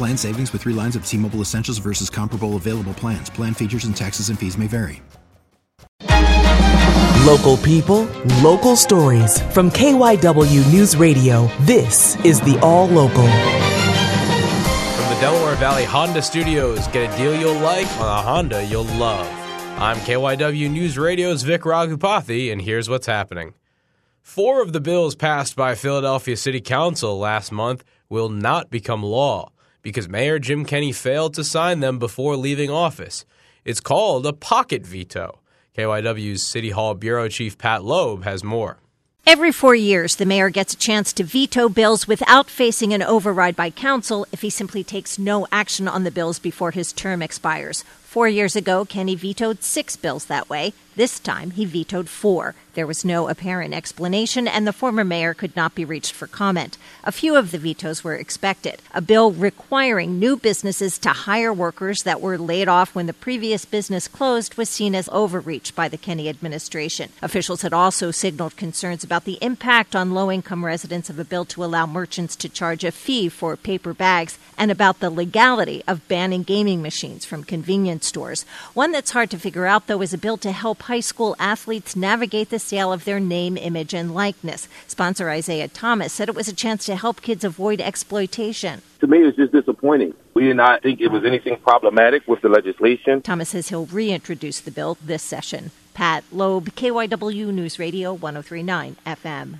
Plan savings with three lines of T Mobile Essentials versus comparable available plans. Plan features and taxes and fees may vary. Local people, local stories. From KYW News Radio, this is the All Local. From the Delaware Valley Honda Studios, get a deal you'll like on a Honda you'll love. I'm KYW News Radio's Vic Raghupathy, and here's what's happening. Four of the bills passed by Philadelphia City Council last month will not become law because Mayor Jim Kenney failed to sign them before leaving office. It's called a pocket veto. KYW's City Hall Bureau Chief Pat Loeb has more. Every four years, the mayor gets a chance to veto bills without facing an override by council if he simply takes no action on the bills before his term expires. Four years ago, Kenney vetoed six bills that way. This time, he vetoed four. There was no apparent explanation, and the former mayor could not be reached for comment. A few of the vetoes were expected. A bill requiring new businesses to hire workers that were laid off when the previous business closed was seen as overreach by the Kenney administration. Officials had also signaled concerns about the impact on low income residents of a bill to allow merchants to charge a fee for paper bags and about the legality of banning gaming machines from convenience stores. One that's hard to figure out, though, is a bill to help high school athletes navigate the sale of their name, image, and likeness. Sponsor Isaiah Thomas said it was a chance to help kids avoid exploitation. To me, it's just disappointing. We did not think it was anything problematic with the legislation. Thomas says he'll reintroduce the bill this session. Pat Loeb, KYW News Radio 1039 FM.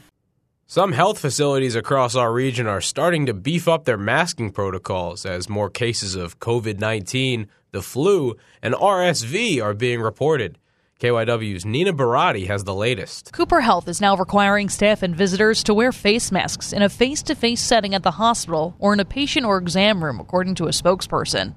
Some health facilities across our region are starting to beef up their masking protocols as more cases of COVID 19, the flu, and RSV are being reported. KYW's Nina Barati has the latest. Cooper Health is now requiring staff and visitors to wear face masks in a face to face setting at the hospital or in a patient or exam room, according to a spokesperson.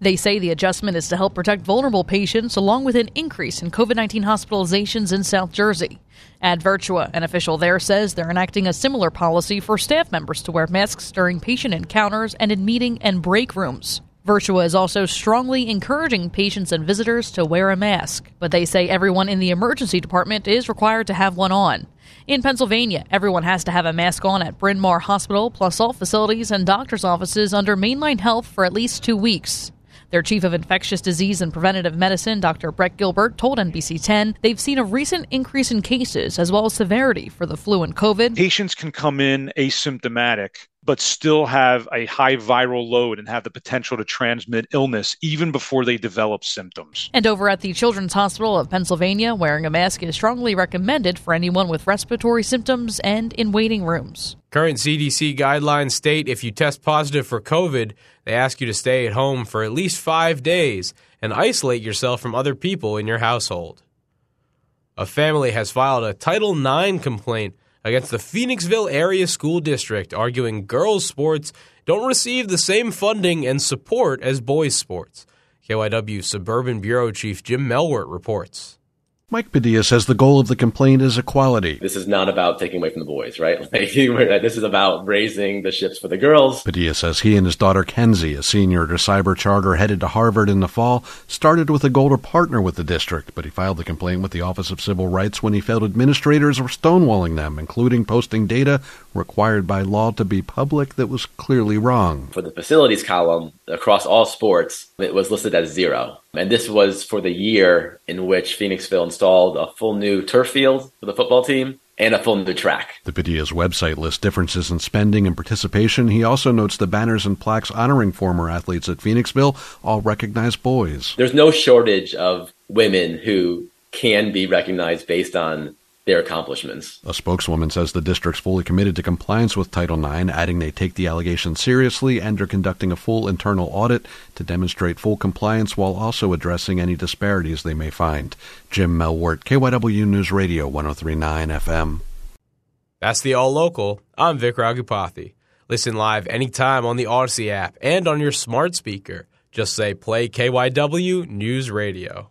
They say the adjustment is to help protect vulnerable patients along with an increase in COVID 19 hospitalizations in South Jersey. At Virtua, an official there, says they're enacting a similar policy for staff members to wear masks during patient encounters and in meeting and break rooms. Virtua is also strongly encouraging patients and visitors to wear a mask, but they say everyone in the emergency department is required to have one on. In Pennsylvania, everyone has to have a mask on at Bryn Mawr Hospital, plus all facilities and doctor's offices under Main Line Health for at least two weeks. Their chief of infectious disease and preventative medicine, Dr. Brett Gilbert, told NBC 10 they've seen a recent increase in cases as well as severity for the flu and COVID. Patients can come in asymptomatic but still have a high viral load and have the potential to transmit illness even before they develop symptoms. And over at the Children's Hospital of Pennsylvania, wearing a mask is strongly recommended for anyone with respiratory symptoms and in waiting rooms. Current CDC guidelines state if you test positive for COVID, they ask you to stay at home for at least five days and isolate yourself from other people in your household. A family has filed a Title IX complaint against the Phoenixville Area School District, arguing girls' sports don't receive the same funding and support as boys' sports. KYW Suburban Bureau Chief Jim Melwert reports. Mike Padilla says the goal of the complaint is equality. This is not about taking away from the boys, right? Like, this is about raising the ships for the girls. Padilla says he and his daughter Kenzie, a senior at a cyber charter headed to Harvard in the fall, started with a goal to partner with the district, but he filed the complaint with the Office of Civil Rights when he felt administrators were stonewalling them, including posting data required by law to be public that was clearly wrong. For the facilities column, across all sports, it was listed as zero. And this was for the year in which Phoenixville installed a full new turf field for the football team and a full new track. The PDA's website lists differences in spending and participation. He also notes the banners and plaques honoring former athletes at Phoenixville all recognize boys. There's no shortage of women who can be recognized based on their accomplishments. A spokeswoman says the district's fully committed to compliance with Title IX, adding they take the allegations seriously and are conducting a full internal audit to demonstrate full compliance while also addressing any disparities they may find. Jim Melwert, KYW News Radio 1039 FM. That's the All Local. I'm Vic Raghupathy. Listen live anytime on the Audacy app and on your smart speaker. Just say play KYW News Radio.